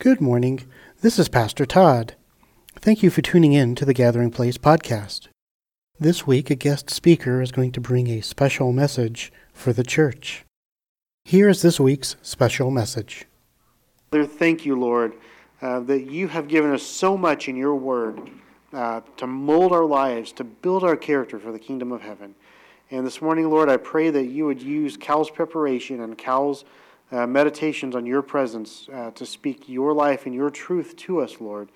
Good morning. This is Pastor Todd. Thank you for tuning in to the Gathering Place podcast. This week, a guest speaker is going to bring a special message for the church. Here is this week's special message. Father, thank you, Lord, uh, that you have given us so much in your word uh, to mold our lives, to build our character for the kingdom of heaven. And this morning, Lord, I pray that you would use Cal's preparation and Cal's uh, meditations on your presence uh, to speak your life and your truth to us, Lord,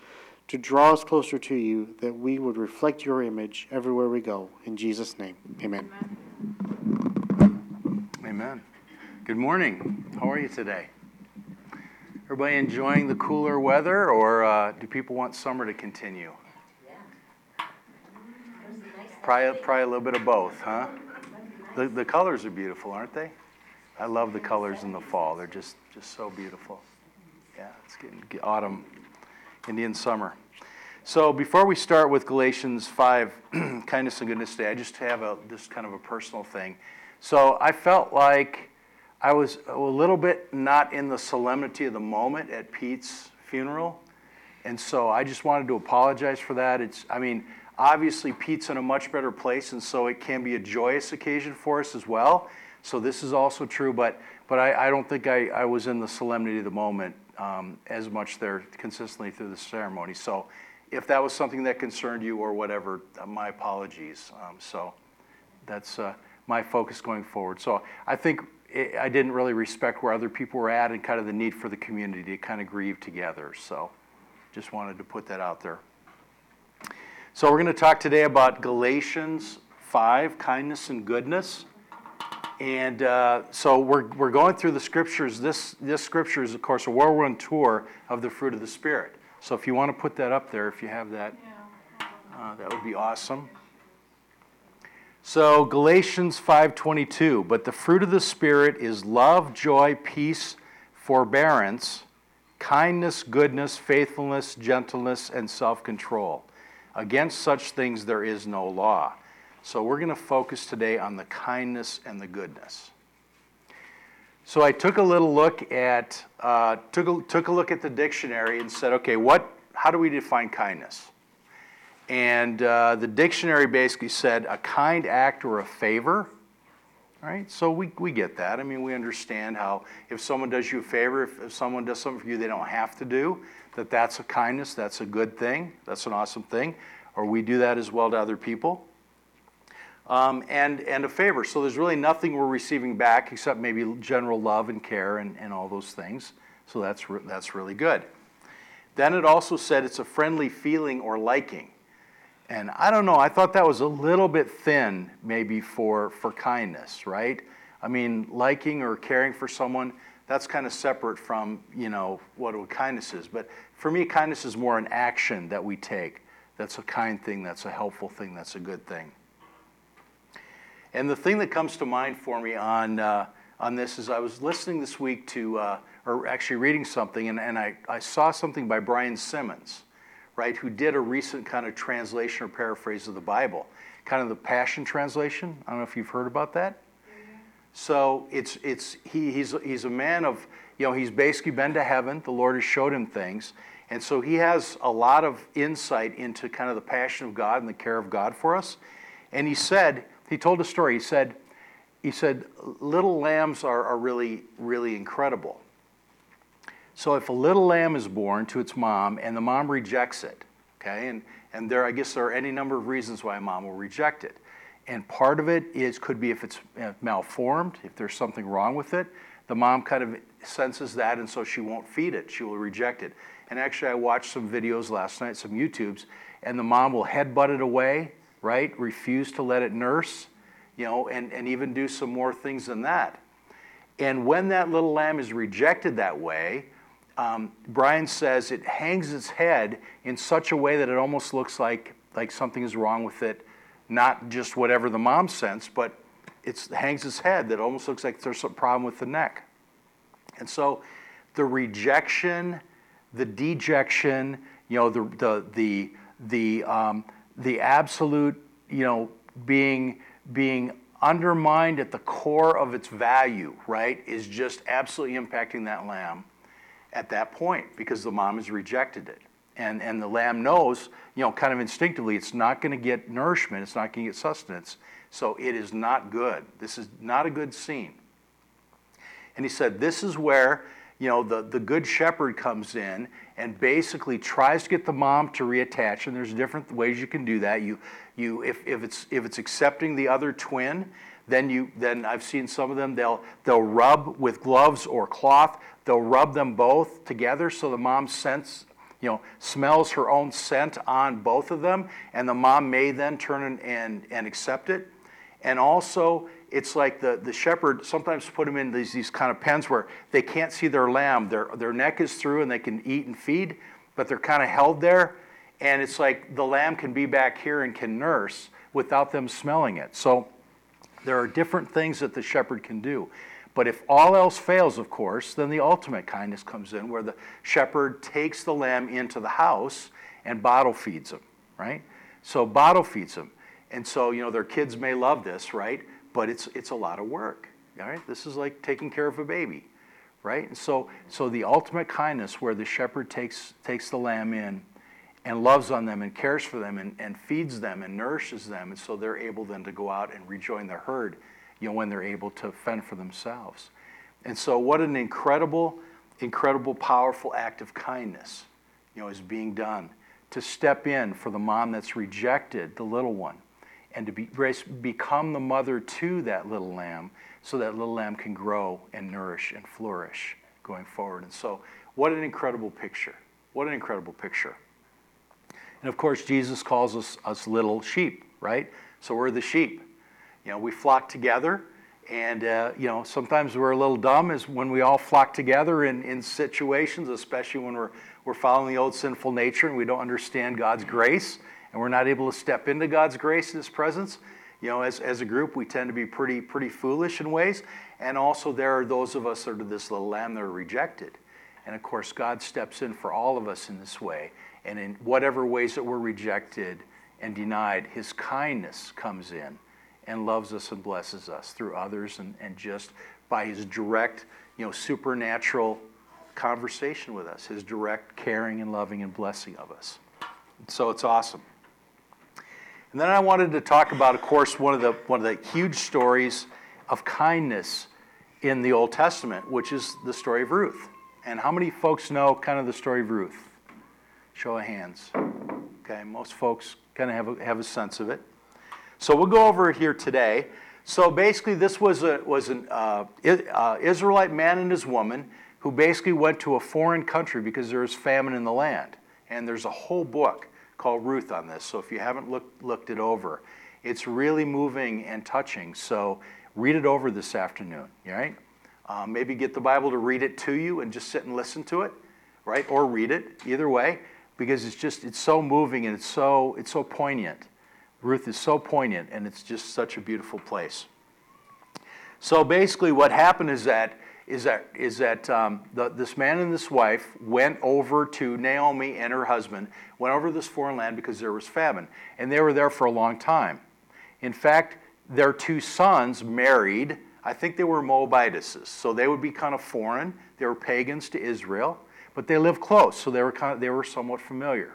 to draw us closer to you, that we would reflect your image everywhere we go. In Jesus' name, amen. Amen. Good morning. How are you today? Everybody enjoying the cooler weather, or uh, do people want summer to continue? Probably, probably a little bit of both, huh? The, the colors are beautiful, aren't they? I love the colors in the fall. They're just, just so beautiful. Yeah, it's getting autumn, Indian summer. So before we start with Galatians 5, kindness and goodness day, I just have a just kind of a personal thing. So I felt like I was a little bit not in the solemnity of the moment at Pete's funeral. And so I just wanted to apologize for that. It's I mean, obviously Pete's in a much better place and so it can be a joyous occasion for us as well. So this is also true, but, but I, I don't think I, I was in the solemnity of the moment um, as much there consistently through the ceremony. So if that was something that concerned you or whatever, uh, my apologies. Um, so that's uh, my focus going forward. So I think it, I didn't really respect where other people were at and kind of the need for the community to kind of grieve together. So just wanted to put that out there. So we're going to talk today about Galatians 5, kindness and goodness. And uh, so we're, we're going through the scriptures. This, this scripture is, of course, a whirlwind tour of the fruit of the Spirit. So if you want to put that up there, if you have that, uh, that would be awesome. So Galatians 5:22, but the fruit of the spirit is love, joy, peace, forbearance, kindness, goodness, faithfulness, gentleness, and self-control. Against such things there is no law. So we're going to focus today on the kindness and the goodness. So I took a little look at uh, took a, took a look at the dictionary and said, okay, what? How do we define kindness? And uh, the dictionary basically said a kind act or a favor. Right? So we, we get that. I mean, we understand how if someone does you a favor, if, if someone does something for you they don't have to do, that that's a kindness, that's a good thing, that's an awesome thing. Or we do that as well to other people um, and, and a favor. So there's really nothing we're receiving back except maybe general love and care and, and all those things. So that's, re- that's really good. Then it also said it's a friendly feeling or liking. And I don't know, I thought that was a little bit thin maybe for, for kindness, right? I mean, liking or caring for someone, that's kind of separate from, you know, what kindness is. But for me, kindness is more an action that we take. That's a kind thing, that's a helpful thing, that's a good thing. And the thing that comes to mind for me on, uh, on this is I was listening this week to, uh, or actually reading something, and, and I, I saw something by Brian Simmons, right, who did a recent kind of translation or paraphrase of the Bible, kind of the Passion Translation. I don't know if you've heard about that. So it's, it's, he, he's, he's a man of, you know, he's basically been to heaven. The Lord has showed him things. And so he has a lot of insight into kind of the passion of God and the care of God for us. And he said, he told a story. He said, he said, little lambs are, are really, really incredible. So if a little lamb is born to its mom and the mom rejects it, okay, and, and there, I guess there are any number of reasons why a mom will reject it. And part of it is could be if it's uh, malformed, if there's something wrong with it. The mom kind of senses that, and so she won't feed it. She will reject it. And actually, I watched some videos last night, some YouTubes, and the mom will headbutt it away right? Refuse to let it nurse, you know, and, and even do some more things than that. And when that little lamb is rejected that way, um, Brian says it hangs its head in such a way that it almost looks like, like something is wrong with it, not just whatever the mom sensed, but it hangs its head that almost looks like there's a problem with the neck. And so the rejection, the dejection, you know, the, the, the, the, um, the absolute, you know, being being undermined at the core of its value, right, is just absolutely impacting that lamb. at that point because the mom has rejected it. And, and the lamb knows, you know, kind of instinctively, it's not going to get nourishment, it's not going to get sustenance. So it is not good. This is not a good scene. And he said, This is where, you know, the, the good shepherd comes in and basically tries to get the mom to reattach. And there's different ways you can do that. You, you, if, if, it's, if it's accepting the other twin, then you then I've seen some of them they'll they'll rub with gloves or cloth they'll rub them both together so the mom sense you know smells her own scent on both of them and the mom may then turn and and, and accept it and also it's like the, the shepherd sometimes put them in these, these kind of pens where they can't see their lamb their, their neck is through and they can eat and feed but they're kind of held there and it's like the lamb can be back here and can nurse without them smelling it so there are different things that the shepherd can do. But if all else fails, of course, then the ultimate kindness comes in where the shepherd takes the lamb into the house and bottle feeds him, right? So bottle feeds him. And so, you know, their kids may love this, right? But it's it's a lot of work. All right? This is like taking care of a baby, right? And so so the ultimate kindness where the shepherd takes takes the lamb in and loves on them and cares for them and, and feeds them and nourishes them. And so they're able then to go out and rejoin their herd, you know, when they're able to fend for themselves. And so what an incredible, incredible, powerful act of kindness, you know, is being done to step in for the mom that's rejected the little one and to be, become the mother to that little lamb so that little lamb can grow and nourish and flourish going forward. And so what an incredible picture. What an incredible picture. And of course, Jesus calls us, us little sheep, right? So we're the sheep. You know, we flock together, and, uh, you know, sometimes we're a little dumb is when we all flock together in, in situations, especially when we're, we're following the old sinful nature and we don't understand God's grace and we're not able to step into God's grace and His presence. You know, as, as a group, we tend to be pretty, pretty foolish in ways. And also, there are those of us that are this little lamb that are rejected. And of course, God steps in for all of us in this way and in whatever ways that we're rejected and denied, His kindness comes in and loves us and blesses us through others and, and just by His direct, you know, supernatural conversation with us, His direct caring and loving and blessing of us. So it's awesome. And then I wanted to talk about, of course, one of the one of the huge stories of kindness in the Old Testament, which is the story of Ruth. And how many folks know kind of the story of Ruth? Show of hands. Okay, most folks kind of have a, have a sense of it. So we'll go over it here today. So basically, this was a was an uh, uh, Israelite man and his woman who basically went to a foreign country because there was famine in the land, and there's a whole book called Ruth on this. So if you haven't looked looked it over, it's really moving and touching. So read it over this afternoon. Right? Uh, maybe get the Bible to read it to you and just sit and listen to it, right? Or read it. Either way because it's just it's so moving and it's so it's so poignant. Ruth is so poignant and it's just such a beautiful place. So basically, what happened is that is that is that um, the, this man and this wife went over to Naomi and her husband went over this foreign land because there was famine, and they were there for a long time. In fact, their two sons married. I think they were Moabitesses, so they would be kind of foreign. They were pagans to Israel but they lived close, so they were, kind of, they were somewhat familiar.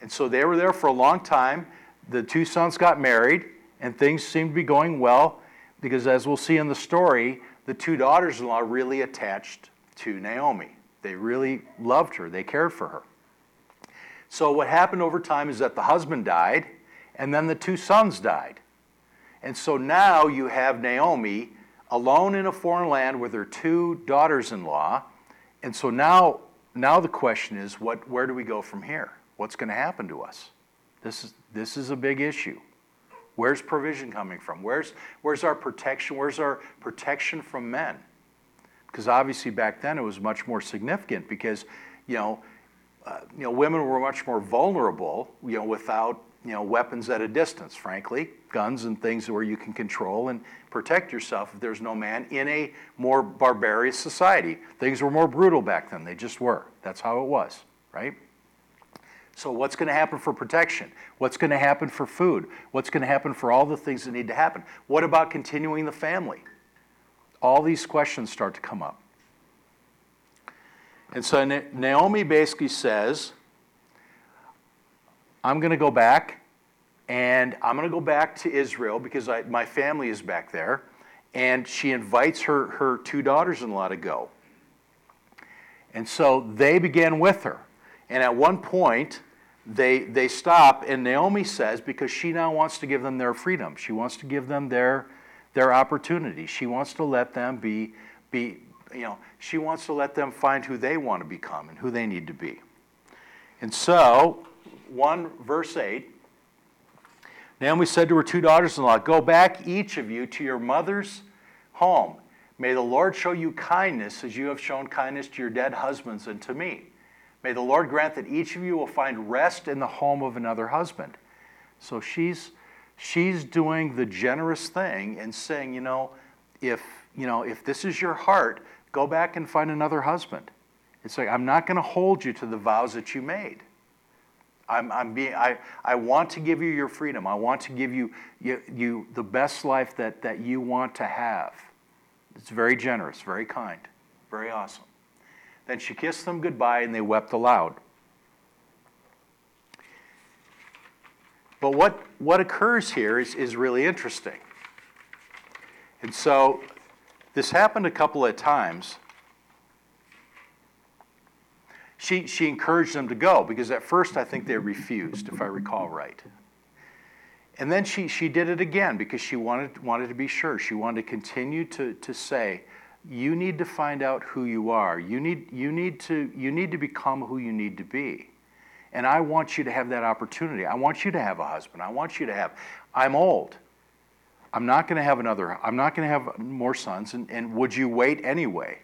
And so they were there for a long time. The two sons got married, and things seemed to be going well because, as we'll see in the story, the two daughters in law really attached to Naomi. They really loved her, they cared for her. So, what happened over time is that the husband died, and then the two sons died. And so now you have Naomi alone in a foreign land with her two daughters in law and so now, now the question is, what, where do we go from here? What's going to happen to us? This is, this is a big issue. Where's provision coming from? Where's, where's our protection? Where's our protection from men? Because obviously back then it was much more significant because, you know, uh, you know, women were much more vulnerable, you know, without you know, weapons at a distance, frankly, guns and things where you can control and protect yourself if there's no man in a more barbarous society. Things were more brutal back then, they just were. That's how it was, right? So, what's going to happen for protection? What's going to happen for food? What's going to happen for all the things that need to happen? What about continuing the family? All these questions start to come up. And so Naomi basically says, I'm going to go back and I'm going to go back to Israel because I, my family is back there. And she invites her, her two daughters in law to go. And so they began with her. And at one point, they, they stop, and Naomi says, because she now wants to give them their freedom, she wants to give them their, their opportunity. She wants to let them be, be, you know, she wants to let them find who they want to become and who they need to be. And so, 1 verse 8 Naomi said to her two daughters in law, Go back, each of you, to your mother's home. May the Lord show you kindness as you have shown kindness to your dead husbands and to me. May the Lord grant that each of you will find rest in the home of another husband. So she's she's doing the generous thing and saying, you know, if you know, if this is your heart, go back and find another husband. It's like I'm not going to hold you to the vows that you made. I'm, I'm being, I, I want to give you your freedom. I want to give you, you, you the best life that, that you want to have. It's very generous, very kind, very awesome. Then she kissed them goodbye and they wept aloud. But what, what occurs here is, is really interesting. And so this happened a couple of times she, she encouraged them to go because at first I think they refused, if I recall right. And then she, she did it again because she wanted, wanted to be sure. She wanted to continue to, to say, you need to find out who you are. You need, you, need to, you need to become who you need to be. And I want you to have that opportunity. I want you to have a husband. I want you to have, I'm old. I'm not going to have another, I'm not going to have more sons. And, and would you wait anyway?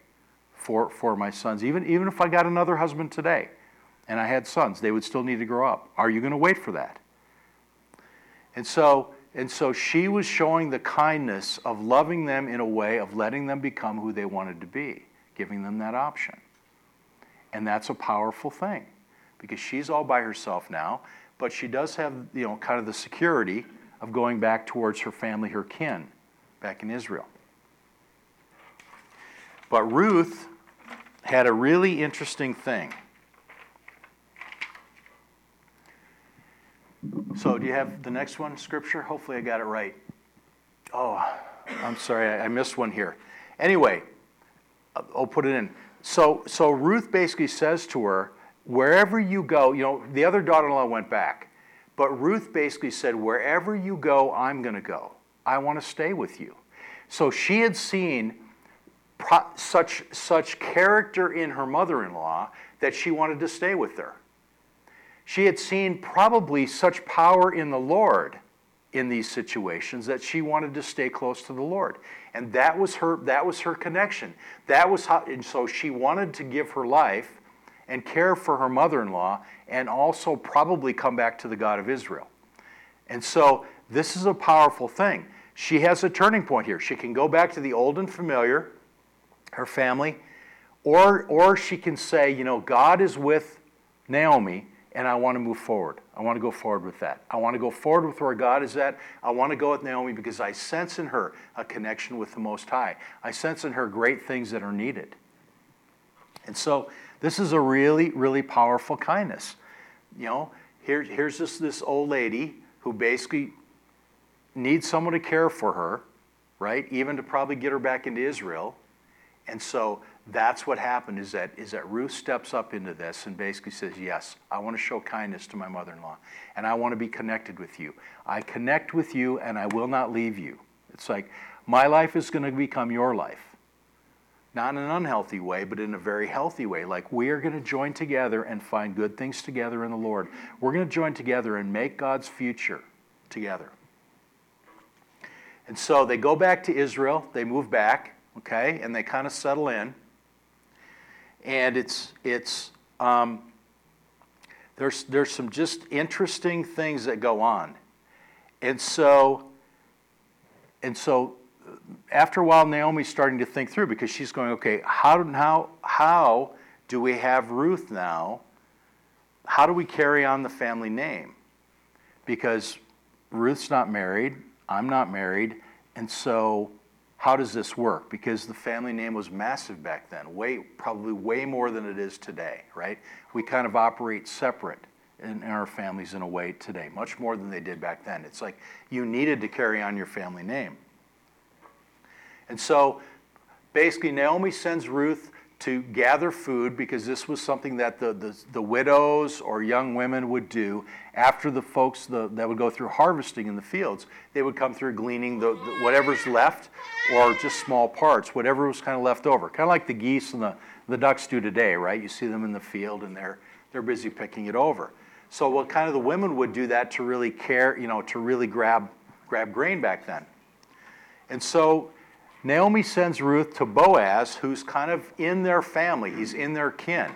for, for my sons. Even, even if I got another husband today and I had sons, they would still need to grow up. Are you going to wait for that? And so, and so she was showing the kindness of loving them in a way of letting them become who they wanted to be, giving them that option. And that's a powerful thing because she's all by herself now, but she does have, you know, kind of the security of going back towards her family, her kin, back in Israel. But Ruth had a really interesting thing. So, do you have the next one, scripture? Hopefully, I got it right. Oh, I'm sorry, I missed one here. Anyway, uh, I'll put it in. So, so Ruth basically says to her, wherever you go, you know, the other daughter in law went back, but Ruth basically said, wherever you go, I'm going to go. I want to stay with you. So she had seen pro- such, such character in her mother in law that she wanted to stay with her. She had seen probably such power in the Lord in these situations that she wanted to stay close to the Lord. And that was her that was her connection. That was how and so she wanted to give her life and care for her mother-in-law and also probably come back to the God of Israel. And so this is a powerful thing. She has a turning point here. She can go back to the old and familiar her family, or, or she can say, you know, God is with Naomi and I want to move forward. I want to go forward with that. I want to go forward with where God is at. I want to go with Naomi because I sense in her a connection with the Most High. I sense in her great things that are needed. And so this is a really, really powerful kindness. You know, here, here's this, this old lady who basically needs someone to care for her, right? Even to probably get her back into Israel. And so that's what happened is that, is that Ruth steps up into this and basically says, Yes, I want to show kindness to my mother in law, and I want to be connected with you. I connect with you, and I will not leave you. It's like, my life is going to become your life. Not in an unhealthy way, but in a very healthy way. Like, we are going to join together and find good things together in the Lord. We're going to join together and make God's future together. And so they go back to Israel, they move back okay, and they kind of settle in. And it's, it's, um, there's, there's some just interesting things that go on. And so, and so after a while, Naomi's starting to think through because she's going, okay, how, how, how do we have Ruth now? How do we carry on the family name? Because Ruth's not married, I'm not married, and so how does this work? Because the family name was massive back then, way probably way more than it is today, right? We kind of operate separate in, our families in a way today, much more than they did back then. It's like you needed to carry on your family name. And so basically, Naomi sends Ruth to gather food because this was something that the, the, the widows or young women would do after the folks the, that would go through harvesting in the fields. They would come through gleaning the, the, whatever's left or just small parts, whatever was kind of left over. Kind of like the geese and the, the ducks do today, right? You see them in the field and they're, they're busy picking it over. So what kind of the women would do that to really care, you know, to really grab, grab grain back then. And so Naomi sends Ruth to Boaz, who's kind of in their family, he's in their kin.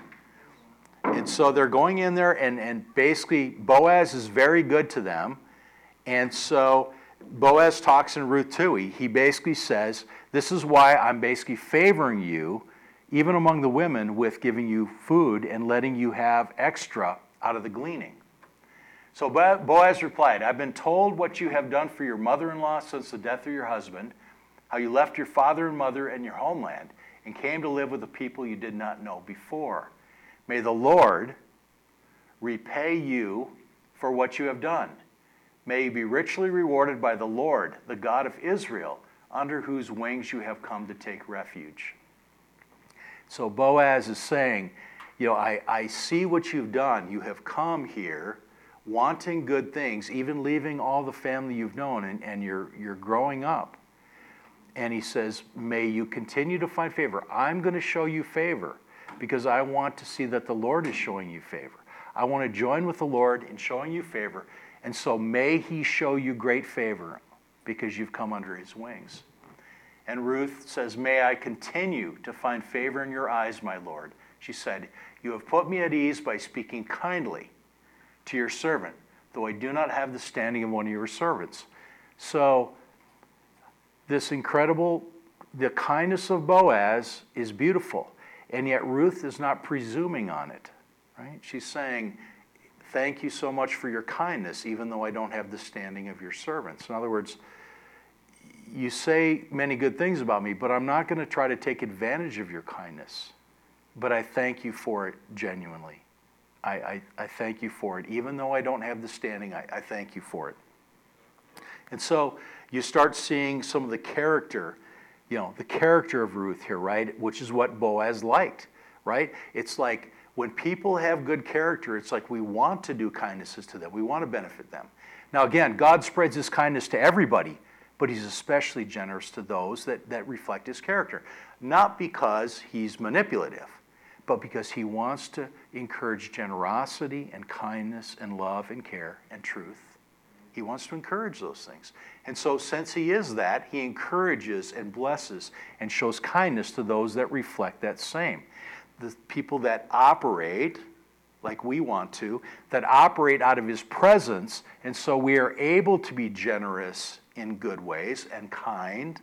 And so they're going in there, and, and basically, Boaz is very good to them. And so Boaz talks in Ruth 2. He, he basically says, This is why I'm basically favoring you, even among the women, with giving you food and letting you have extra out of the gleaning. So Boaz replied, I've been told what you have done for your mother in law since the death of your husband how you left your father and mother and your homeland and came to live with a people you did not know before. May the Lord repay you for what you have done. May you be richly rewarded by the Lord, the God of Israel, under whose wings you have come to take refuge. So Boaz is saying, You know, I, I see what you've done. You have come here wanting good things, even leaving all the family you've known, and, and you're, you're growing up and he says, May you continue to find favor. I'm going to show you favor because I want to see that the Lord is showing you favor. I want to join with the Lord in showing you favor. And so may he show you great favor because you've come under his wings. And Ruth says, May I continue to find favor in your eyes, my Lord. She said, You have put me at ease by speaking kindly to your servant, though I do not have the standing of one of your servants. So, this incredible, the kindness of Boaz is beautiful. And yet Ruth is not presuming on it, right? She's saying, Thank you so much for your kindness, even though I don't have the standing of your servants. In other words, you say many good things about me, but I'm not going to try to take advantage of your kindness. But I thank you for it genuinely. I, I, I thank you for it. Even though I don't have the standing, I, I thank you for it. And so you start seeing some of the character, you know, the character of Ruth here, right? Which is what Boaz liked, right? It's like when people have good character, it's like we want to do kindnesses to them, we want to benefit them. Now, again, God spreads his kindness to everybody, but he's especially generous to those that, that reflect his character. Not because he's manipulative, but because he wants to encourage generosity and kindness and love and care and truth he wants to encourage those things. And so, since He is that, He encourages and blesses and shows kindness to those that reflect that same. The people that operate like we want to, that operate out of His presence, and so we are able to be generous in good ways and kind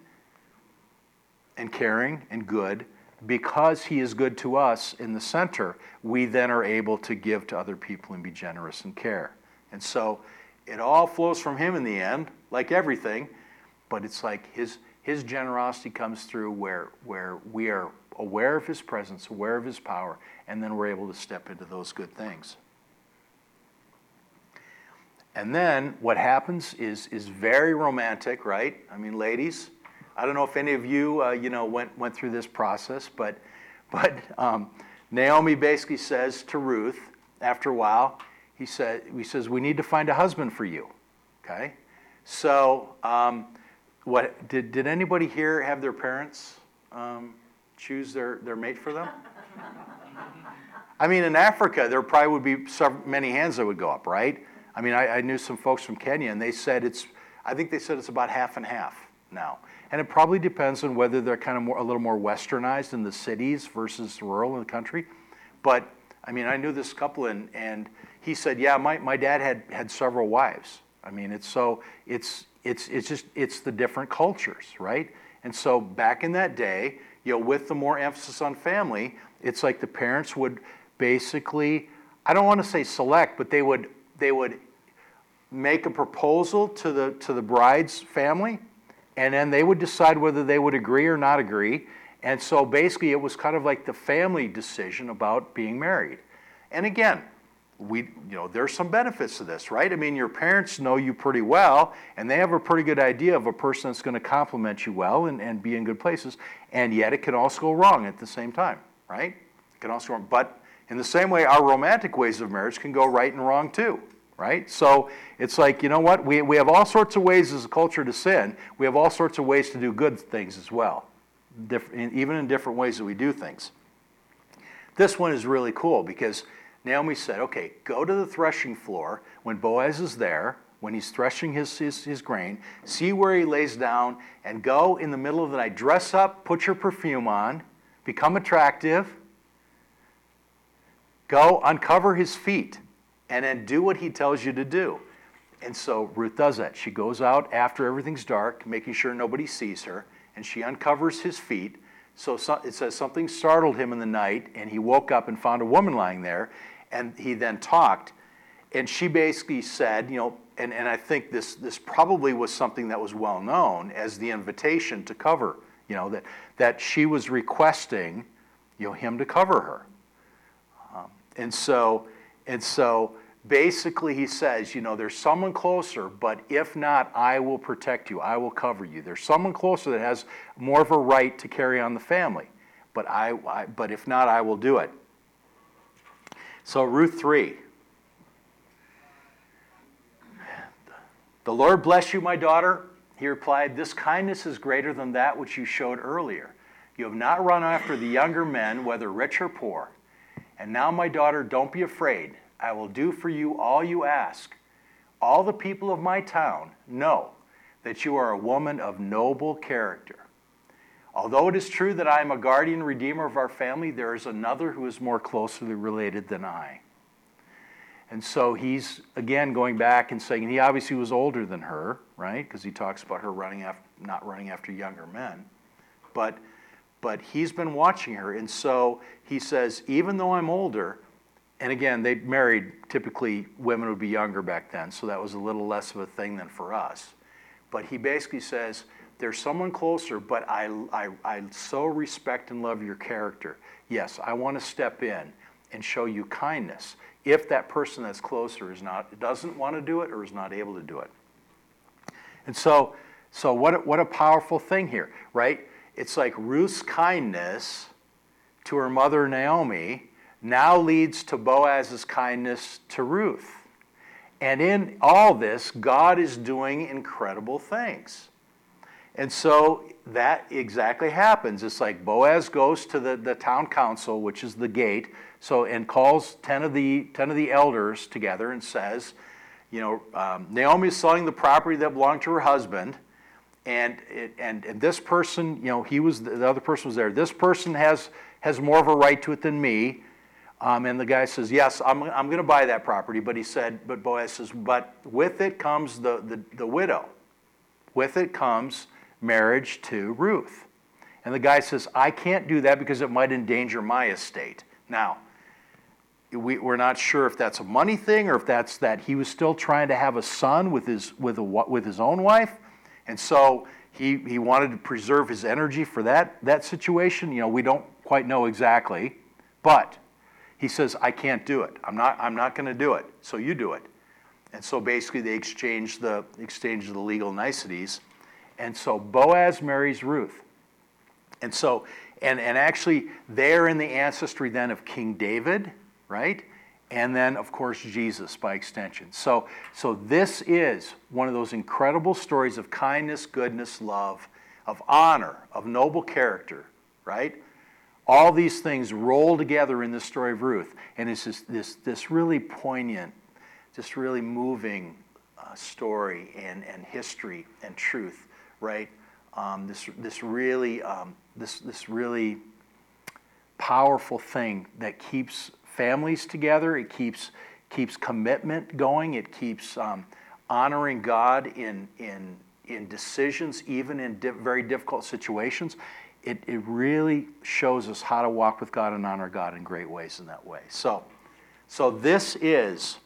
and caring and good because he is good to us in the center, we then are able to give to other people and be generous and care. And so it all flows from him in the end, like everything, but it's like his, his generosity comes through where, where we are aware of his presence, aware of his power, and then we're able to step into those good things. And then what happens is, is very romantic, right? I mean, ladies, I don't know if any of you, uh, you know, went, went through this process, but, but um, Naomi basically says to Ruth after a while, he, said, he says, We need to find a husband for you. Okay? So, um, what, did, did anybody here have their parents um, choose their, their mate for them? I mean, in Africa, there probably would be several, many hands that would go up, right? I mean, I, I knew some folks from Kenya, and they said it's, I think they said it's about half and half now. And it probably depends on whether they're kind of more, a little more westernized in the cities versus rural in the country. But I mean, I knew this couple, and, and he said, yeah, my, my dad had, had several wives. I mean, it's so, it's, it's, it's just, it's the different cultures, right? And so back in that day, you know, with the more emphasis on family, it's like the parents would basically, I don't want to say select, but they would, they would make a proposal to the, to the bride's family, and then they would decide whether they would agree or not agree. And so basically, it was kind of like the family decision about being married. And again, we, you know, there's some benefits to this, right? I mean, your parents know you pretty well, and they have a pretty good idea of a person that's going to compliment you well and, and be in good places. And yet, it can also go wrong at the same time, right? It can also go wrong. But in the same way, our romantic ways of marriage can go right and wrong too, right? So it's like, you know what? We, we have all sorts of ways as a culture to sin. We have all sorts of ways to do good things as well, even in different ways that we do things. This one is really cool because Naomi said, okay, go to the threshing floor when Boaz is there, when he's threshing his, his, his, grain, see where he lays down, and go in the middle of the night. Dress up, put your perfume on, become attractive, go uncover his feet, and then do what he tells you to do. And so Ruth does that. She goes out after everything's dark, making sure nobody sees her, and she uncovers his feet. So it says something startled him in the night, and he woke up and found a woman lying there, and he then talked. And she basically said, you know, and, and I think this, this probably was something that was well known as the invitation to cover, you know, that, that she was requesting, you know, him to cover her. Um, and so, and so basically he says, you know, there's someone closer, but if not, I will protect you. I will cover you. There's someone closer that has more of a right to carry on the family, but I, I but if not, I will do it. So, Ruth 3. The Lord bless you, my daughter. He replied, This kindness is greater than that which you showed earlier. You have not run after the younger men, whether rich or poor. And now, my daughter, don't be afraid. I will do for you all you ask. All the people of my town know that you are a woman of noble character. Although it is true that I am a guardian redeemer of our family, there is another who is more closely related than I. And so he's again going back and saying he obviously was older than her, right? Because he talks about her running after, not running after younger men. But but he's been watching her, and so he says, even though I'm older, and again, they married typically women would be younger back then, so that was a little less of a thing than for us. But he basically says, there's someone closer, but I, I, I so respect and love your character. Yes, I want to step in and show you kindness if that person that's closer is not doesn't want to do it or is not able to do it. And so, so what a, what a powerful thing here, right? It's like Ruth's kindness to her mother Naomi now leads to Boaz's kindness to Ruth. And in all this, God is doing incredible things. And so that exactly happens. It's like Boaz goes to the, the town council, which is the gate, so and calls 10 of the 10 of the elders together and says, you know, um, Naomi is selling the property that belonged to her husband, and, it, and and this person, you know, he was the other person was there. This person has has more of a right to it than me. Um, and the guy says, Yes, I'm, I'm going to buy that property. But he said, But Boaz says, But with it comes the, the, the widow. With it comes marriage to Ruth. And the guy says, I can't do that because it might endanger my estate. Now, we, are not sure if that's a money thing or if that's that he was still trying to have a son with his, with, a, with his own wife. And so he, he wanted to preserve his energy for that, that situation. You know, we don't quite know exactly. But he says, I can't do it. I'm not, I'm not going to do it. So you do it. And so basically they exchange the, exchange the legal niceties. And so Boaz marries Ruth. And so, and, and actually, they're in the ancestry then of King David, right? And then, of course, Jesus by extension. So, so this is one of those incredible stories of kindness, goodness, love, of honor, of noble character, right? All these things roll together in the story of Ruth. And it's this, this, this really poignant, just really moving uh, story and, and history and truth right? Um, this, this really, um, this, this really powerful thing that keeps families together. It keeps, keeps commitment going. It keeps um, honoring God in, in, in decisions, even in di- very difficult situations. It, it really shows us how to walk with God and honor God in great ways in that way. So, so this is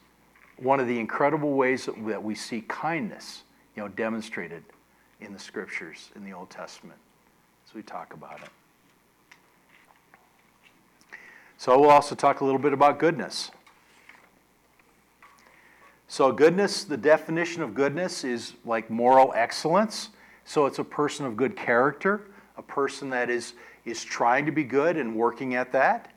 one of the incredible ways that, we see kindness, you know, demonstrated in the scriptures in the Old Testament. So we talk about it. So we'll also talk a little bit about goodness. So, goodness, the definition of goodness is like moral excellence. So, it's a person of good character, a person that is, is trying to be good and working at that.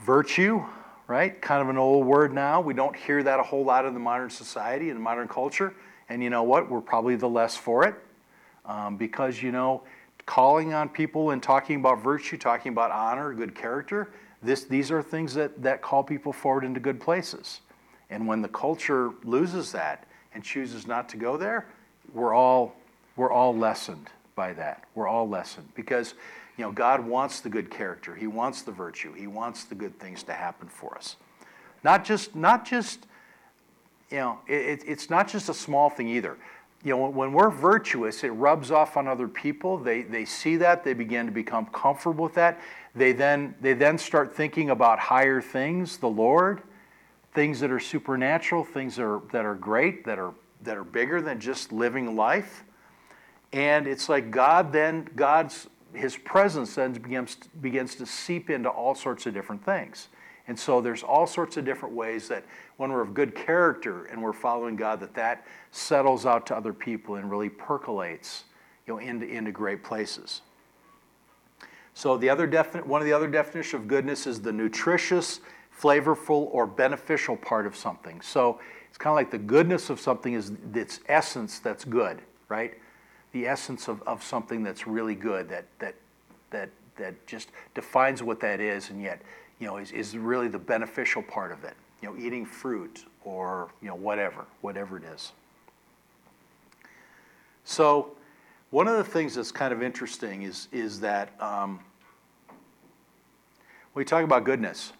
Virtue, right? Kind of an old word now. We don't hear that a whole lot in the modern society, in the modern culture. And you know what? We're probably the less for it. Um, because, you know, calling on people and talking about virtue, talking about honor, good character, this, these are things that, that call people forward into good places. And when the culture loses that and chooses not to go there, we're all, we're all lessened by that. We're all lessened because you know, God wants the good character. He wants the virtue. He wants the good things to happen for us. Not just, not just you know, it, it's not just a small thing either. You know, when we're virtuous, it rubs off on other people. They, they see that. They begin to become comfortable with that. They then, they then start thinking about higher things, the Lord, things that are supernatural, things that are, that are great, that are, that are bigger than just living life. And it's like God then, God's, his presence then begins, begins to seep into all sorts of different things. And so there's all sorts of different ways that when we're of good character and we're following God, that that settles out to other people and really percolates you know, into, into great places. So the other defini- one of the other definitions of goodness is the nutritious, flavorful, or beneficial part of something. So it's kind of like the goodness of something is its essence that's good, right? The essence of, of something that's really good, that, that, that, that just defines what that is, and yet you know, is, is really the beneficial part of it. You know, eating fruit or, you know, whatever, whatever it is. So, one of the things that's kind of interesting is, is that um, we talk about goodness,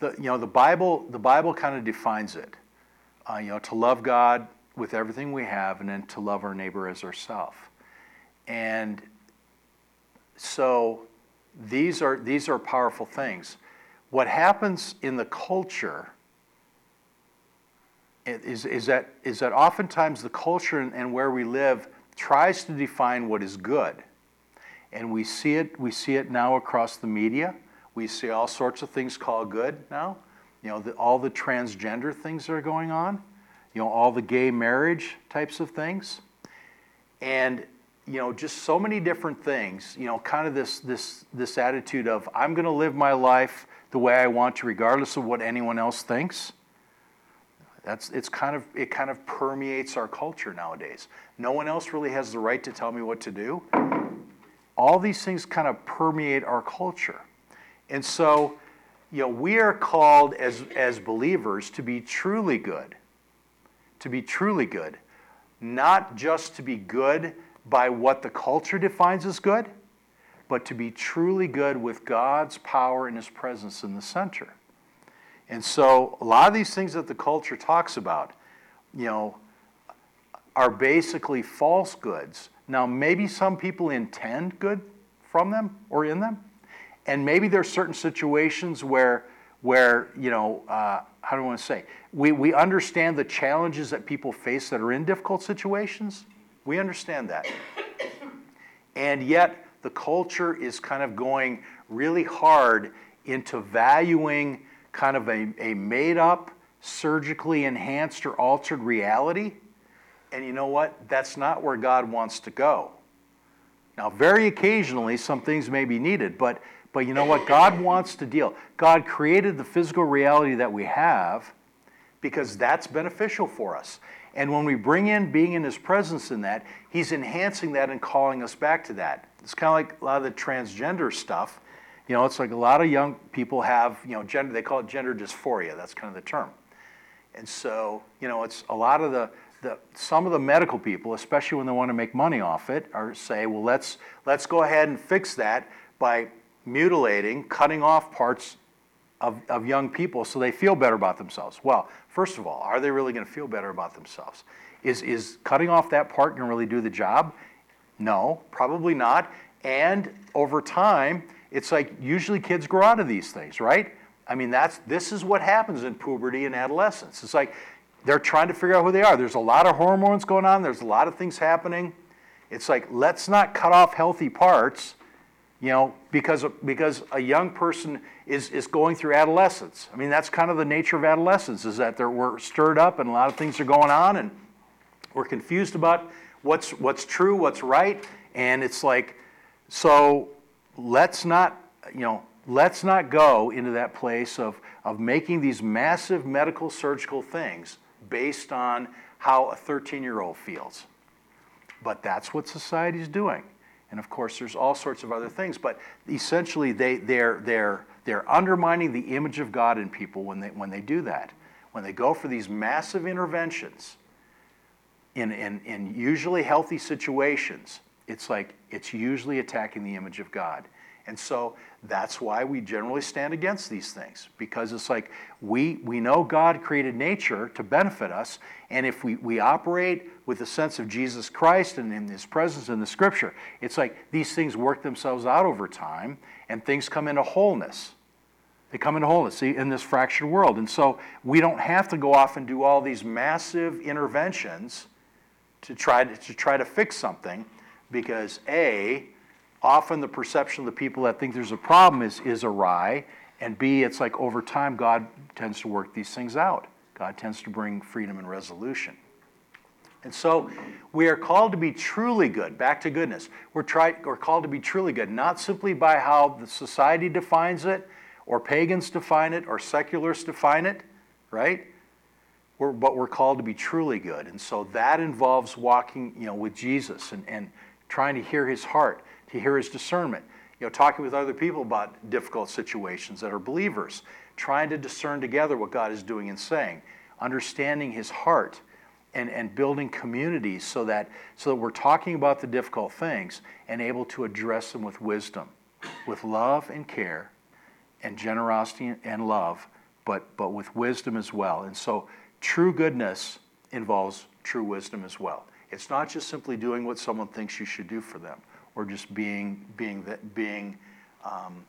the, you know, the Bible, the Bible kind of defines it. Uh, you know, to love God with everything we have and then to love our neighbor as ourselves. And so these are, these are powerful things. What happens in the culture is, is, that, is that oftentimes the culture and, and where we live tries to define what is good. And we see it, we see it now across the media. We see all sorts of things called good now. You know, the, all the transgender things that are going on. You know, all the gay marriage types of things. And you know, just so many different things, you know, kind of this, this, this attitude of I'm going to live my life the way I want to, regardless of what anyone else thinks. That's, it's kind of, it kind of permeates our culture nowadays. No one else really has the right to tell me what to do. All these things kind of permeate our culture. And so, you know, we are called as, as believers to be truly good, to be truly good, not just to be good by what the culture defines as good, but to be truly good with God's power and His presence in the center. And so, a lot of these things that the culture talks about, you know, are basically false goods. Now, maybe some people intend good from them or in them, and maybe there are certain situations where, where you know, uh, how do I want to say? We, we understand the challenges that people face that are in difficult situations. We understand that. And yet, the culture is kind of going really hard into valuing kind of a, a made up, surgically enhanced or altered reality. And you know what? That's not where God wants to go. Now, very occasionally, some things may be needed, but, but you know what? God wants to deal. God created the physical reality that we have because that's beneficial for us. And when we bring in being in His presence in that, He's enhancing that and calling us back to that. It's kind of like a lot of the transgender stuff. You know, it's like a lot of young people have, you know, gender, they call it gender dysphoria. That's kind of the term. And so, you know, it's a lot of the, the some of the medical people, especially when they want to make money off it, are say, well, let's let's go ahead and fix that by mutilating, cutting off parts of, of young people so they feel better about themselves. Well, first of all, are they really going to feel better about themselves? Is, is cutting off that part going to really do the job? No, probably not. And over time, it's like usually kids grow out of these things, right? I mean, that's this is what happens in puberty and adolescence. It's like they're trying to figure out who they are. There's a lot of hormones going on, there's a lot of things happening. It's like, let's not cut off healthy parts, you know, because, because a young person is, is going through adolescence. I mean, that's kind of the nature of adolescence, is that they're, we're stirred up and a lot of things are going on and we're confused about what's, what's true, what's right. And it's like, so let's not, you know, let's not go into that place of, of making these massive medical surgical things based on how a 13 year old feels. But that's what society is doing. And of course, there's all sorts of other things. But essentially, they, they're, they're, they're undermining the image of God in people when they, when they do that. When they go for these massive interventions in, in, in usually healthy situations, it's like it's usually attacking the image of God. And so that's why we generally stand against these things because it's like we, we know God created nature to benefit us, and if we, we operate with the sense of Jesus Christ and in His presence in the Scripture, it's like these things work themselves out over time and things come into wholeness. They come into wholeness see, in this fractured world. And so we don't have to go off and do all these massive interventions to try to, to try to fix something because A, often the perception of the people that think there's a problem is, is awry, and B, it's like over time, God tends to work these things out. God tends to bring freedom and resolution. And so we are called to be truly good, back to goodness. We're, try, we're called to be truly good, not simply by how the society defines it, or pagans define it, or secularists define it, right? We're, but we're called to be truly good. And so that involves walking you know, with Jesus and, and trying to hear his heart to hear his discernment. You know, talking with other people about difficult situations that are believers, trying to discern together what God is doing and saying, understanding his heart, and, and building communities so that, so that we're talking about the difficult things and able to address them with wisdom, with love and care, and generosity and love, but, but with wisdom as well. And so true goodness involves true wisdom as well. It's not just simply doing what someone thinks you should do for them or just being, being, being um,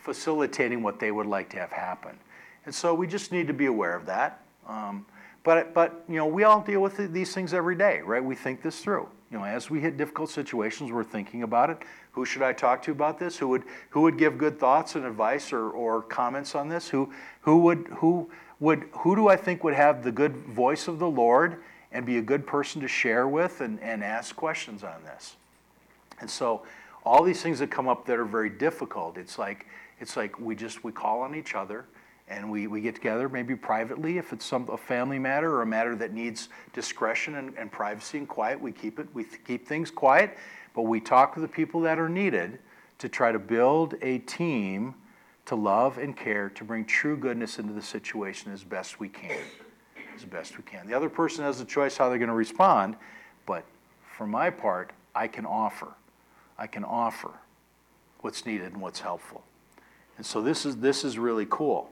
facilitating what they would like to have happen. And so we just need to be aware of that. Um, but, but, you know, we all deal with these things every day, right? We think this through. You know, as we hit difficult situations, we're thinking about it. Who should I talk to about this? Who would, who would give good thoughts and advice or, or comments on this? Who, who, would, who, would, who do I think would have the good voice of the Lord and be a good person to share with and, and ask questions on this? And so all these things that come up that are very difficult, it's like it's like we just we call on each other and we, we get together maybe privately if it's some a family matter or a matter that needs discretion and, and privacy and quiet we keep it we keep things quiet but we talk with the people that are needed to try to build a team to love and care to bring true goodness into the situation as best we can as best we can the other person has a choice how they're going to respond but for my part i can offer I can offer what's needed and what's helpful. And so this is, this is really cool.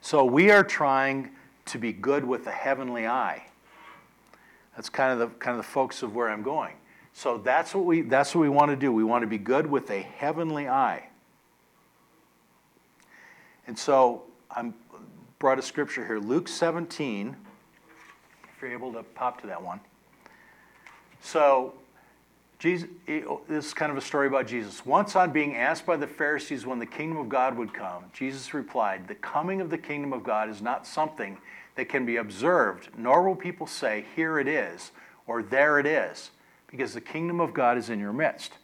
So we are trying to be good with a heavenly eye. That's kind of the kind of the focus of where I'm going. So that's what we that's what we want to do. We want to be good with a heavenly eye. And so I'm brought a scripture here, Luke 17. If you're able to pop to that one. So Jesus, this is kind of a story about Jesus. Once on being asked by the Pharisees when the kingdom of God would come, Jesus replied, The coming of the kingdom of God is not something that can be observed, nor will people say, Here it is, or There it is, because the kingdom of God is in your midst.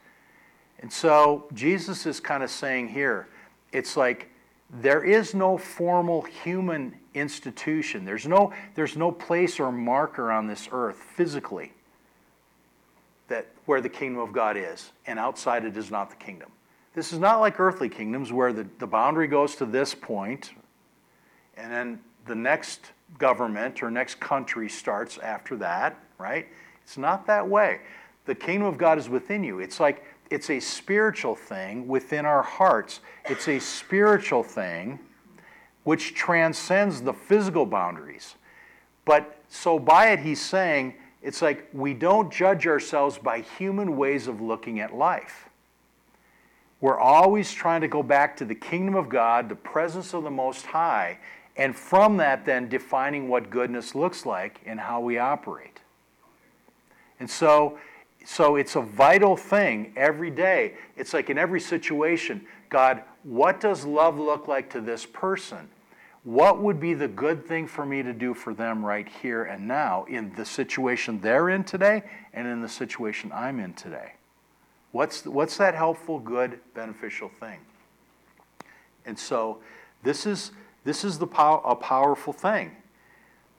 And so Jesus is kind of saying here, it's like there is no formal human institution. There's no, there's no place or marker on this earth physically that where the kingdom of God is, and outside it is not the kingdom. This is not like earthly kingdoms where the, the boundary goes to this point, and then the next government or next country starts after that, right? It's not that way. The kingdom of God is within you. It's like it's a spiritual thing within our hearts. It's a spiritual thing which transcends the physical boundaries. But so by it, he's saying it's like we don't judge ourselves by human ways of looking at life. We're always trying to go back to the kingdom of God, the presence of the Most High, And from that, then defining what goodness looks like and how we operate. And so, so it's a vital thing every day. It's like in every situation God, what does love look like to this person? What would be the good thing for me to do for them right here and now in the situation they're in today and in the situation I'm in today? What's, what's that helpful, good, beneficial thing? And so this is, this is the pow- a powerful thing.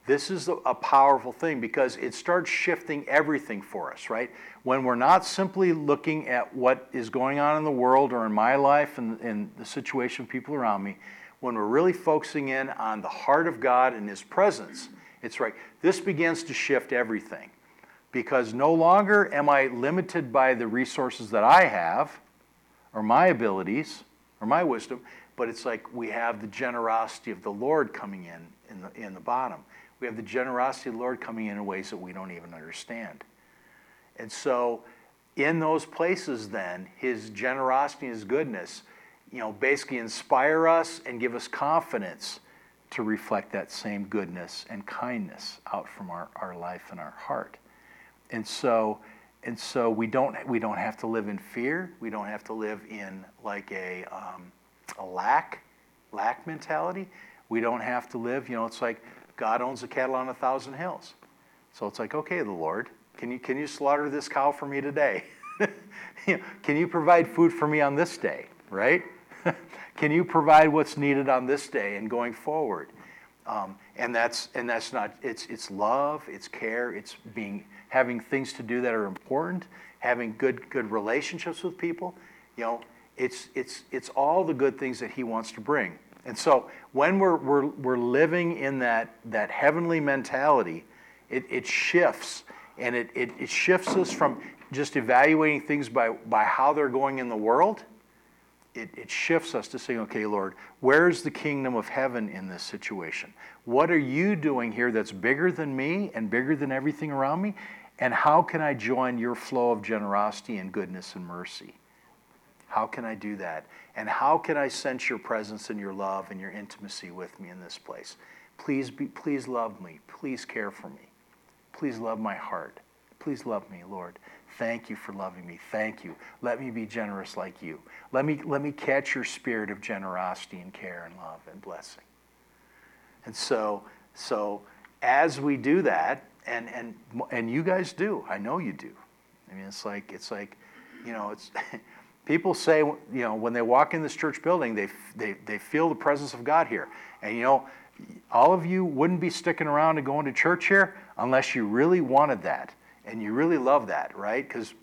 This is a powerful thing because it starts shifting everything for us, right? When we're not simply looking at what is going on in the world or in my life and, and the situation of people around me, when we're really focusing in on the heart of God and His presence, it's right. This begins to shift everything because no longer am I limited by the resources that I have or my abilities or my wisdom, but it's like we have the generosity of the Lord coming in in the, in the bottom. We have the generosity of the Lord coming in in ways that we don't even understand. And so, in those places, then, His generosity and His goodness, you know, basically inspire us and give us confidence to reflect that same goodness and kindness out from our, our life and our heart. And so, and so we don't we don't have to live in fear. We don't have to live in like a um, a lack lack mentality. We don't have to live. You know, it's like God owns the cattle on a thousand hills. So it's like, okay, the Lord, can you, can you slaughter this cow for me today? can you provide food for me on this day, right? can you provide what's needed on this day and going forward? Um, and that's and that's not it's it's love, it's care, it's being having things to do that are important, having good good relationships with people. You know, it's it's it's all the good things that He wants to bring. And so when we're, we're, we're living in that, that heavenly mentality, it, it shifts. And it, it, it shifts us from just evaluating things by, by how they're going in the world. It, it shifts us to saying, okay, Lord, where's the kingdom of heaven in this situation? What are you doing here that's bigger than me and bigger than everything around me? And how can I join your flow of generosity and goodness and mercy? How can I do that? And how can I sense your presence and your love and your intimacy with me in this place? Please, be, please love me. Please care for me. Please love my heart. Please love me, Lord. Thank you for loving me. Thank you. Let me be generous like you. Let me, let me catch your spirit of generosity and care and love and blessing. And so, so as we do that, and, and, and you guys do, I know you do. I mean, it's like, it's like, you know, it's, People say, you know, when they walk in this church building, they, they, they feel the presence of God here. And, you know, all of you wouldn't be sticking around and going to church here unless you really wanted that and you really love that, right? Because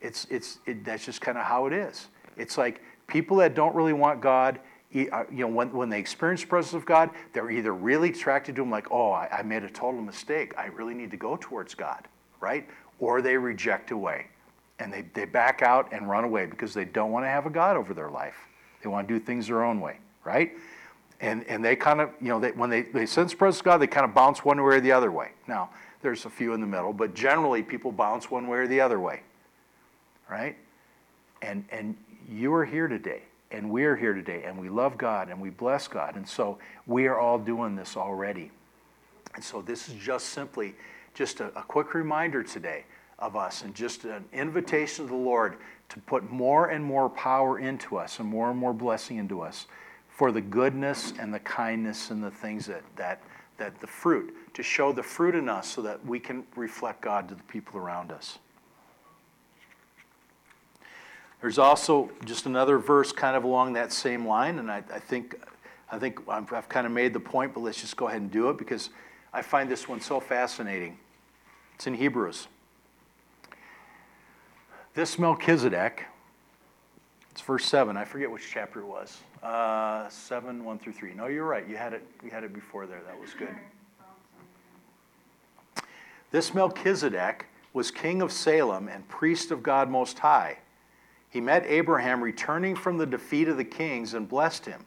it's, it's, it, that's just kind of how it is. It's like people that don't really want God, uh, you know, when, when they experience the presence of God, they're either really attracted to Him, like, oh, I, I made a total mistake. I really need to go towards God, right? Or they reject away and they, they back out and run away because they don't want to have a God over their life. They want to do things their own way, right? And, and they kind of, you know, they, when they, they sense presence of God, they kind of bounce one way or the other way. Now, there's a few in the middle, but generally people bounce one way or the other way, right? And, and you are here today, and we are here today, and we love God, and we bless God. And so we are all doing this already. And so this is just simply just a, a quick reminder today of us and just an invitation to the Lord to put more and more power into us and more and more blessing into us for the goodness and the kindness and the things that, that, that the fruit, to show the fruit in us so that we can reflect God to the people around us. There's also just another verse kind of along that same line, and I, I think, I think I've, I've kind of made the point, but let's just go ahead and do it because I find this one so fascinating. It's in Hebrews. This Melchizedek, it's verse 7. I forget which chapter it was. Uh, 7, 1 through 3. No, you're right. You had it, you had it before there. That was good. This Melchizedek was king of Salem and priest of God Most High. He met Abraham returning from the defeat of the kings and blessed him.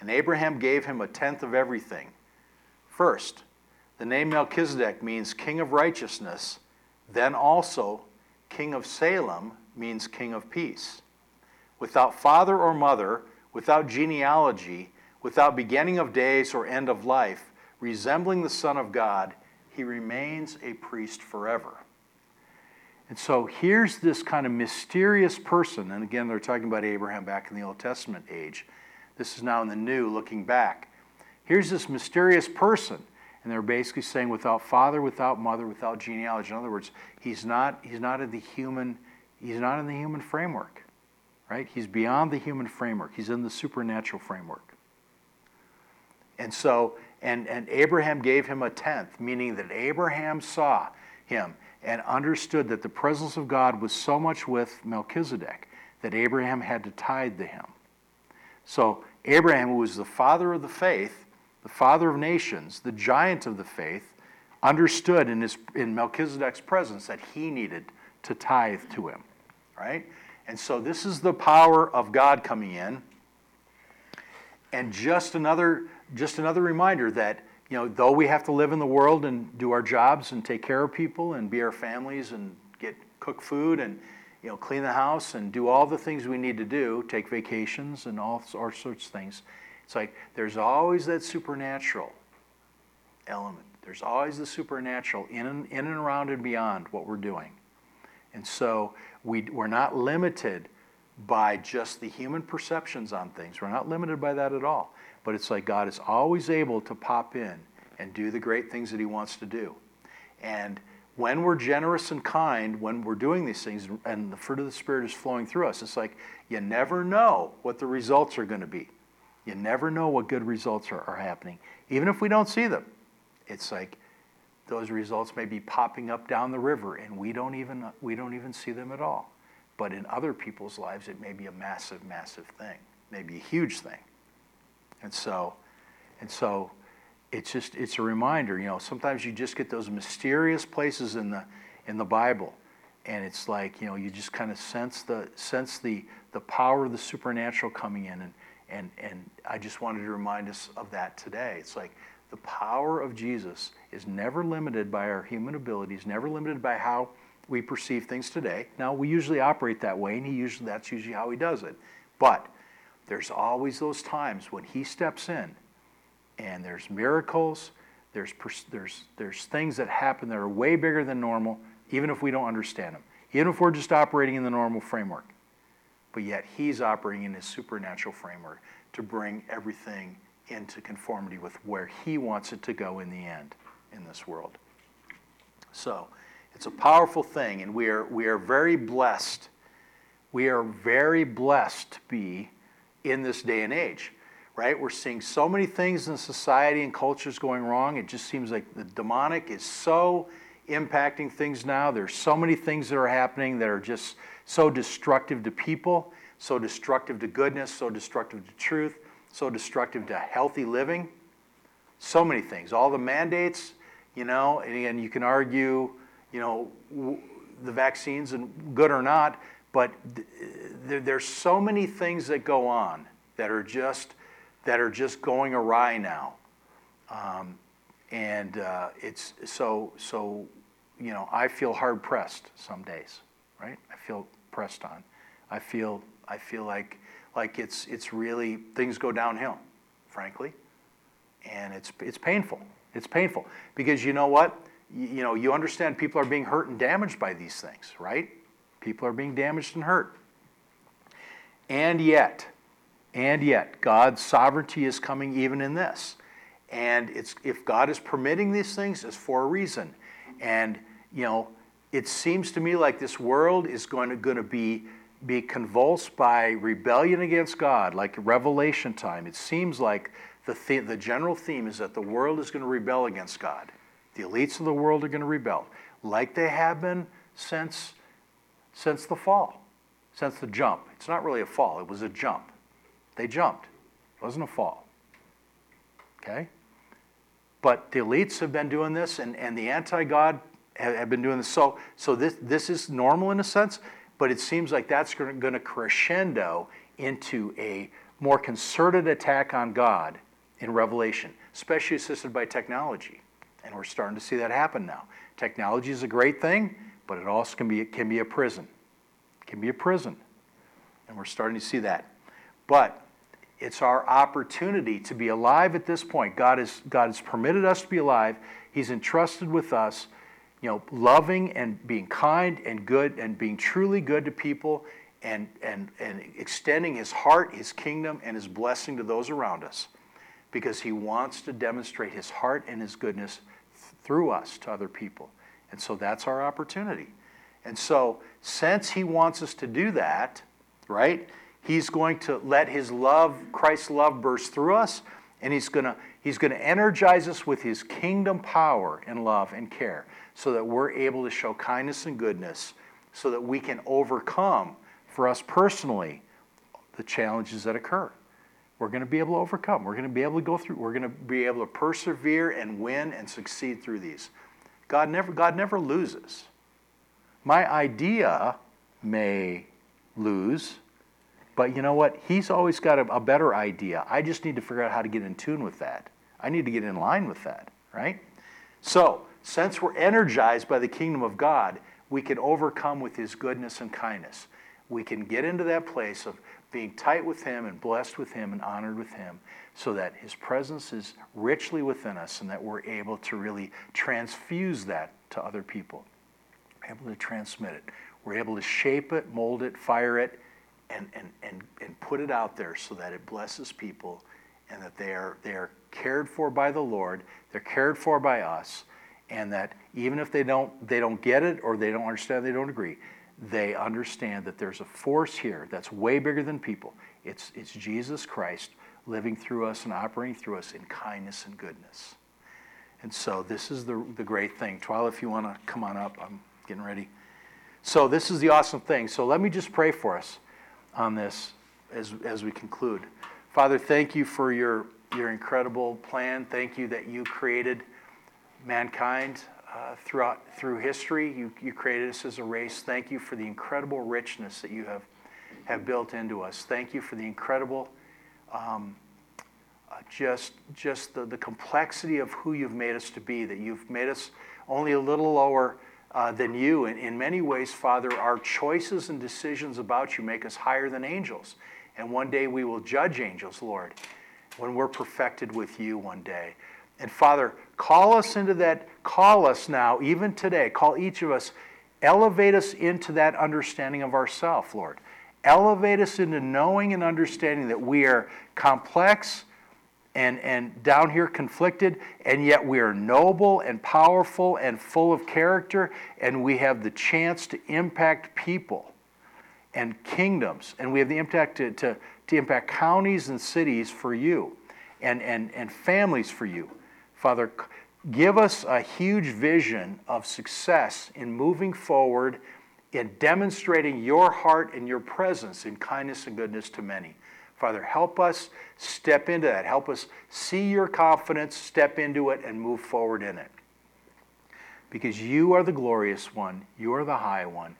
And Abraham gave him a tenth of everything. First, the name Melchizedek means king of righteousness, then also King of Salem means King of Peace. Without father or mother, without genealogy, without beginning of days or end of life, resembling the Son of God, he remains a priest forever. And so here's this kind of mysterious person, and again, they're talking about Abraham back in the Old Testament age. This is now in the New, looking back. Here's this mysterious person, and they're basically saying without father, without mother, without genealogy. In other words, he's not, he's not in the human, he's not in the human framework, right? He's beyond the human framework. He's in the supernatural framework. And so, and, and Abraham gave him a tenth, meaning that Abraham saw him and understood that the presence of God was so much with Melchizedek that Abraham had to tithe to him. So, Abraham, who was the father of the faith, the father of nations, the giant of the faith, understood in, his, in Melchizedek's presence that he needed to tithe to him, right? And so, this is the power of God coming in. And just another, just another reminder that you know, though we have to live in the world and do our jobs and take care of people and be our families and get cook food and you know clean the house and do all the things we need to do, take vacations and all, sorts of things. It's like there's always that supernatural element. There's always the supernatural in and, in and around and beyond what we're doing. And so we, we're not limited by just the human perceptions on things. We're not limited by that at all. But it's like God is always able to pop in and do the great things that He wants to do. And when we're generous and kind, when we're doing these things and the fruit of the Spirit is flowing through us, it's like you never know what the results are going to be. You never know what good results are, are happening. Even if we don't see them, it's like those results may be popping up down the river and we don't even, we don't even see them at all. But in other people's lives, it may be a massive, massive thing, maybe a huge thing. And so, and so it's just it's a reminder, you know, sometimes you just get those mysterious places in the in the Bible and it's like, you know, you just kind of sense the sense the the power of the supernatural coming in and and and I just wanted to remind us of that today. It's like the power of Jesus is never limited by our human abilities, never limited by how we perceive things today. Now, we usually operate that way, and he usually that's usually how he does it. But there's always those times when he steps in and there's miracles, there's, there's, there's things that happen that are way bigger than normal, even if we don't understand them, even if we're just operating in the normal framework. But yet he's operating in his supernatural framework to bring everything into conformity with where he wants it to go in the end in this world. So it's a powerful thing, and we are, we are very blessed. We are very blessed to be in this day and age, right? We're seeing so many things in society and cultures going wrong. It just seems like the demonic is so impacting things now. There's so many things that are happening that are just so destructive to people, so destructive to goodness, so destructive to truth, so destructive to healthy living. So many things. All the mandates, you know, and you can argue, you know, the vaccines and good or not, but th- there's so many things that go on that are just that are just going awry now, um, and uh, it's so so. You know, I feel hard pressed some days, right? I feel pressed on. I feel I feel like like it's it's really things go downhill, frankly, and it's it's painful. It's painful because you know what? You, you know, you understand people are being hurt and damaged by these things, right? People are being damaged and hurt. And yet, and yet, God's sovereignty is coming even in this. And it's, if God is permitting these things, it's for a reason. And, you know, it seems to me like this world is going to, going to be, be convulsed by rebellion against God, like Revelation time. It seems like the, the, the general theme is that the world is going to rebel against God. The elites of the world are going to rebel, like they have been since since the fall, since the jump. It's not really a fall, it was a jump. They jumped, it wasn't a fall. Okay? But the elites have been doing this, and, and the anti God have, have, been doing this. So, so this, this is normal in a sense, but it seems like that's going to crescendo into a more concerted attack on God in Revelation, especially assisted by technology. And we're starting to see that happen now. Technology is a great thing but it also can be, it can be a prison. It can be a prison. And we're starting to see that. But It's our opportunity to be alive at this point. God, is, God has permitted us to be alive. He's entrusted with us, you know, loving and being kind and good and being truly good to people and, and, and extending His heart, His kingdom, and His blessing to those around us because He wants to demonstrate His heart and His goodness th- through us to other people. And so that's our opportunity. And so, since He wants us to do that, right, He's going to let His love, Christ's love, burst through us, and He's going to He's going to energize us with His kingdom power and love and care so that we're able to show kindness and goodness so that we can overcome, for us personally, the challenges that occur. We're going to be able to overcome. We're going to be able to go through. We're going to be able to persevere and win and succeed through these. God never, God never loses. My idea may lose, but you know what? He's always got a, a, better idea. I just need to figure out how to get in tune with that. I need to get in line with that, right? So, since we're energized by the kingdom of God, we can overcome with his goodness and kindness. We can get into that place of being tight with him and blessed with him and honored with him so that his presence is richly within us and that we're able to really transfuse that to other people. We're able to transmit it. We're able to shape it, mold it, fire it, and, and, and, and put it out there so that it blesses people and that they are, they are cared for by the Lord, they're cared for by us, and that even if they don't, they don't get it or they don't understand, they don't agree, they understand that there's a force here that's way bigger than people. It's, it's Jesus Christ living through us and operating through us in kindness and goodness. And so this is the, the great thing. Twyla, if you want to come on up, I'm getting ready. So this is the awesome thing. So let me just pray for us on this as, as we conclude. Father, thank you for your, your incredible plan. Thank you that you created mankind uh, throughout through history. You, you created us as a race. Thank you for the incredible richness that you have, have built into us. Thank you for the incredible um, uh, just, just the, the complexity of who you've made us to be, that you've made us only a little lower uh, than you. And in many ways, Father, our choices and decisions about you make us higher than angels. And one day we will judge angels, Lord, when we're perfected with you one day. And Father, call us into that, call us now, even today, call each of us, elevate us into that understanding of ourself, Lord. Elevate us into knowing and understanding that we are complex and, and down here conflicted, and yet we are noble and powerful and full of character, and we have the chance to impact people and kingdoms, and we have the impact to, to, to impact counties and cities for you and, and, and families for you. Father, give us a huge vision of success in moving forward in demonstrating your heart and your presence in kindness and goodness to many. Father, help us step into that. Help us see your confidence, step into it, and move forward in it. Because you are the glorious one, you are the high one,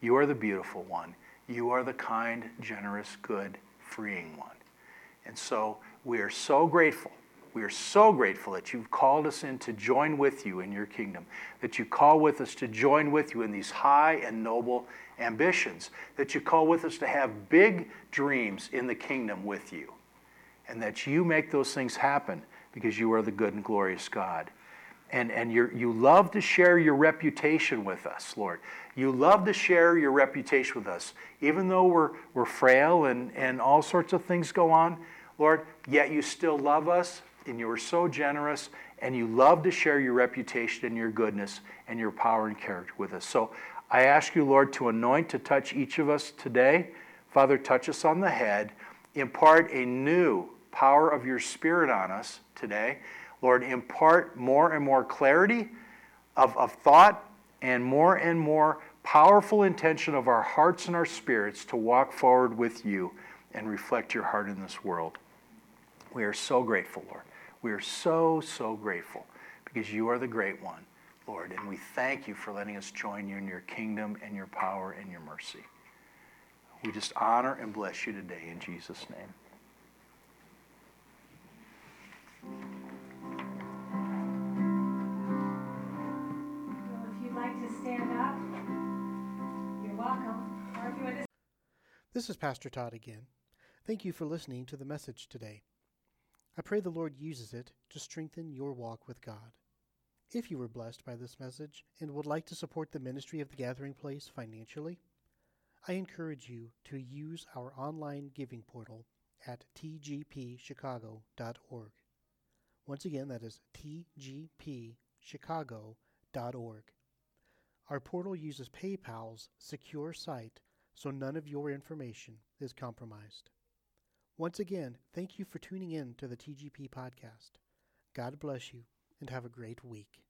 you are the beautiful one, you are the kind, generous, good, freeing one. And so we are so grateful we are so grateful that you've called us in to join with you in your kingdom, that you call with us to join with you in these high and noble ambitions, that you call with us to have big dreams in the kingdom with you, and that you make those things happen because you are the good and glorious God. And, and you you love to share your reputation with us, Lord. You love to share your reputation with us. Even though we're, we're frail and, and all sorts of things go on, Lord, yet you still love us and you are so generous and you love to share your reputation and your goodness and your power and character with us. So I ask you, Lord, to anoint, to touch each of us today. Father, touch us on the head. Impart a new power of your Spirit on us today. Lord, impart more and more clarity of, of thought and more and more powerful intention of our hearts and our spirits to walk forward with you and reflect your heart in this world. We are so grateful, Lord. We are so, so grateful because you are the great one, Lord, and we thank you for letting us join you in your kingdom and your power and your mercy. We just honor and bless you today in Jesus' name. If you'd like to stand up, you're welcome. Or if you want to This is Pastor Todd again. Thank you for listening to the message today. I pray the Lord uses it to strengthen your walk with God. If you were blessed by this message and would like to support the ministry of the Gathering Place financially, I encourage you to use our online giving portal at tgpchicago.org. Once again, that is tgpchicago.org. Our portal uses PayPal's secure site so none of your information is compromised. Once again, thank you for tuning in to the TGP podcast. God bless you and have a great week.